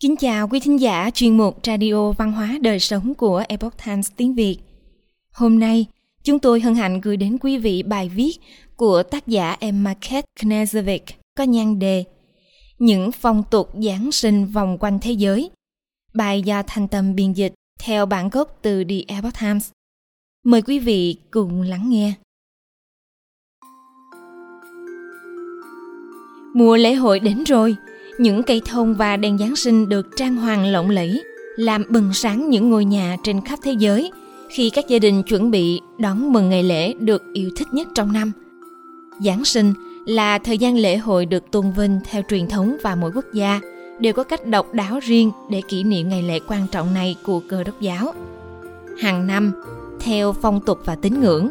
Kính chào quý thính giả chuyên mục Radio Văn hóa Đời Sống của Epoch Times tiếng Việt. Hôm nay, chúng tôi hân hạnh gửi đến quý vị bài viết của tác giả Emma Kate Knezovic có nhan đề Những phong tục Giáng sinh vòng quanh thế giới. Bài do Thanh Tâm biên dịch theo bản gốc từ The Epoch Times. Mời quý vị cùng lắng nghe. Mùa lễ hội đến rồi – những cây thông và đèn Giáng sinh được trang hoàng lộng lẫy, làm bừng sáng những ngôi nhà trên khắp thế giới khi các gia đình chuẩn bị đón mừng ngày lễ được yêu thích nhất trong năm. Giáng sinh là thời gian lễ hội được tôn vinh theo truyền thống và mỗi quốc gia đều có cách độc đáo riêng để kỷ niệm ngày lễ quan trọng này của cơ đốc giáo. Hàng năm, theo phong tục và tín ngưỡng,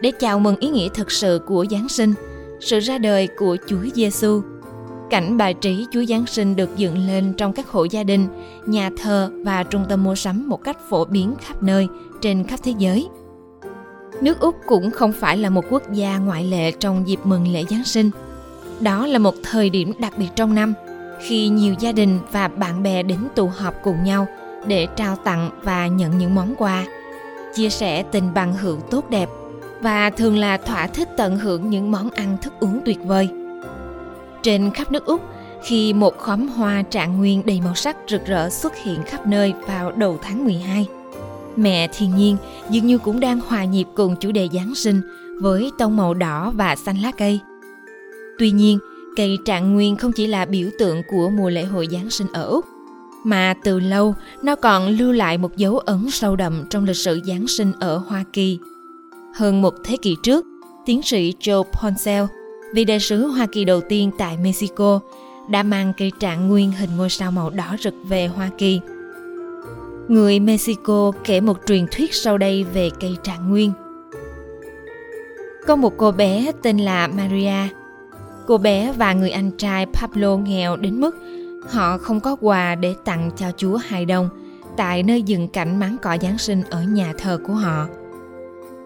để chào mừng ý nghĩa thực sự của Giáng sinh, sự ra đời của Chúa Giêsu Cảnh bài trí Chúa Giáng sinh được dựng lên trong các hộ gia đình, nhà thờ và trung tâm mua sắm một cách phổ biến khắp nơi trên khắp thế giới. Nước Úc cũng không phải là một quốc gia ngoại lệ trong dịp mừng lễ Giáng sinh. Đó là một thời điểm đặc biệt trong năm khi nhiều gia đình và bạn bè đến tụ họp cùng nhau để trao tặng và nhận những món quà, chia sẻ tình bằng hữu tốt đẹp và thường là thỏa thích tận hưởng những món ăn thức uống tuyệt vời trên khắp nước Úc, khi một khóm hoa trạng nguyên đầy màu sắc rực rỡ xuất hiện khắp nơi vào đầu tháng 12. Mẹ thiên nhiên dường như cũng đang hòa nhịp cùng chủ đề Giáng sinh với tông màu đỏ và xanh lá cây. Tuy nhiên, cây trạng nguyên không chỉ là biểu tượng của mùa lễ hội Giáng sinh ở Úc, mà từ lâu nó còn lưu lại một dấu ấn sâu đậm trong lịch sử Giáng sinh ở Hoa Kỳ. Hơn một thế kỷ trước, tiến sĩ Joe Poncel vị đại sứ Hoa Kỳ đầu tiên tại Mexico, đã mang cây trạng nguyên hình ngôi sao màu đỏ rực về Hoa Kỳ. Người Mexico kể một truyền thuyết sau đây về cây trạng nguyên. Có một cô bé tên là Maria. Cô bé và người anh trai Pablo nghèo đến mức họ không có quà để tặng cho Chúa Hài Đông tại nơi dừng cảnh máng cỏ Giáng sinh ở nhà thờ của họ.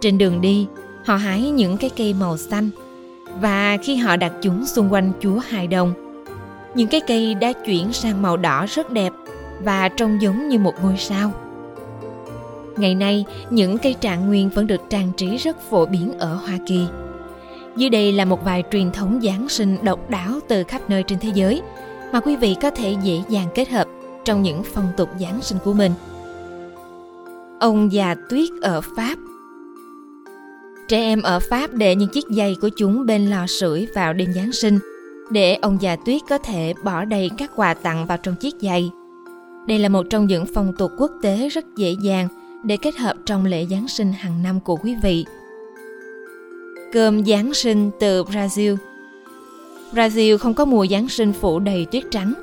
Trên đường đi, họ hái những cái cây màu xanh – và khi họ đặt chúng xung quanh chúa hài đồng những cái cây đã chuyển sang màu đỏ rất đẹp và trông giống như một ngôi sao. Ngày nay, những cây trạng nguyên vẫn được trang trí rất phổ biến ở hoa kỳ. Dưới đây là một vài truyền thống giáng sinh độc đáo từ khắp nơi trên thế giới mà quý vị có thể dễ dàng kết hợp trong những phong tục giáng sinh của mình. Ông già tuyết ở pháp Trẻ em ở Pháp để những chiếc giày của chúng bên lò sưởi vào đêm Giáng sinh, để ông già tuyết có thể bỏ đầy các quà tặng vào trong chiếc giày. Đây là một trong những phong tục quốc tế rất dễ dàng để kết hợp trong lễ Giáng sinh hàng năm của quý vị. Cơm Giáng sinh từ Brazil Brazil không có mùa Giáng sinh phủ đầy tuyết trắng.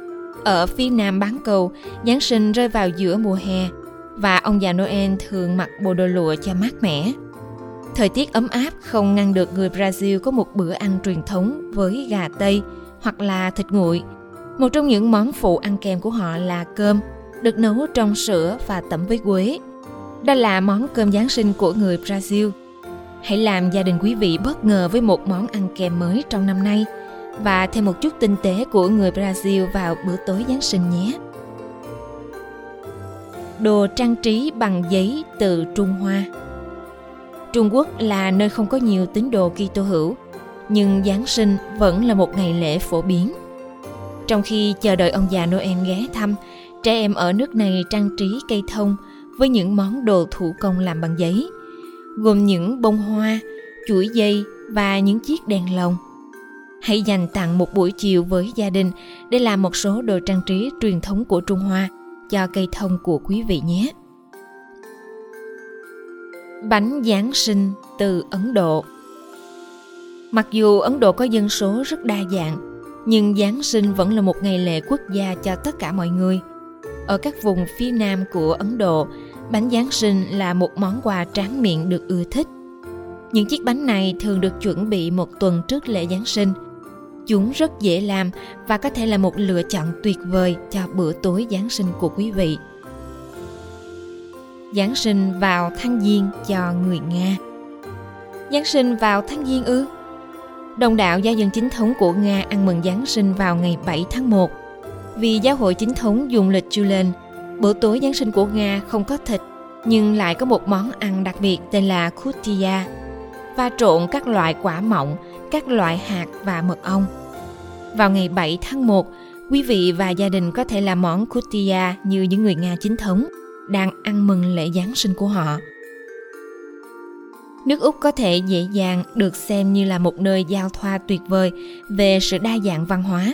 Ở phía nam bán cầu, Giáng sinh rơi vào giữa mùa hè và ông già Noel thường mặc bộ đồ lụa cho mát mẻ. Thời tiết ấm áp không ngăn được người Brazil có một bữa ăn truyền thống với gà tây hoặc là thịt nguội. Một trong những món phụ ăn kèm của họ là cơm, được nấu trong sữa và tẩm với quế. Đây là món cơm Giáng sinh của người Brazil. Hãy làm gia đình quý vị bất ngờ với một món ăn kèm mới trong năm nay và thêm một chút tinh tế của người Brazil vào bữa tối Giáng sinh nhé. Đồ trang trí bằng giấy từ Trung Hoa Trung Quốc là nơi không có nhiều tín đồ Kitô hữu, nhưng Giáng sinh vẫn là một ngày lễ phổ biến. Trong khi chờ đợi ông già Noel ghé thăm, trẻ em ở nước này trang trí cây thông với những món đồ thủ công làm bằng giấy, gồm những bông hoa, chuỗi dây và những chiếc đèn lồng. Hãy dành tặng một buổi chiều với gia đình để làm một số đồ trang trí truyền thống của Trung Hoa cho cây thông của quý vị nhé. Bánh Giáng sinh từ Ấn Độ Mặc dù Ấn Độ có dân số rất đa dạng, nhưng Giáng sinh vẫn là một ngày lễ quốc gia cho tất cả mọi người. Ở các vùng phía nam của Ấn Độ, bánh Giáng sinh là một món quà tráng miệng được ưa thích. Những chiếc bánh này thường được chuẩn bị một tuần trước lễ Giáng sinh. Chúng rất dễ làm và có thể là một lựa chọn tuyệt vời cho bữa tối Giáng sinh của quý vị. Giáng sinh vào tháng Giêng cho người Nga. Giáng sinh vào tháng Giêng ư? Đồng đạo gia dân chính thống của Nga ăn mừng Giáng sinh vào ngày 7 tháng 1. Vì giáo hội chính thống dùng lịch chu lên, bữa tối Giáng sinh của Nga không có thịt, nhưng lại có một món ăn đặc biệt tên là kutia, pha trộn các loại quả mọng, các loại hạt và mật ong. Vào ngày 7 tháng 1, quý vị và gia đình có thể làm món kutia như những người Nga chính thống đang ăn mừng lễ Giáng sinh của họ. Nước Úc có thể dễ dàng được xem như là một nơi giao thoa tuyệt vời về sự đa dạng văn hóa.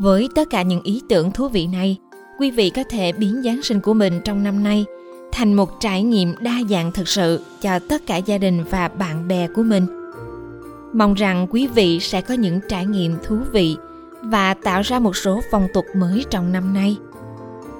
Với tất cả những ý tưởng thú vị này, quý vị có thể biến Giáng sinh của mình trong năm nay thành một trải nghiệm đa dạng thực sự cho tất cả gia đình và bạn bè của mình. Mong rằng quý vị sẽ có những trải nghiệm thú vị và tạo ra một số phong tục mới trong năm nay.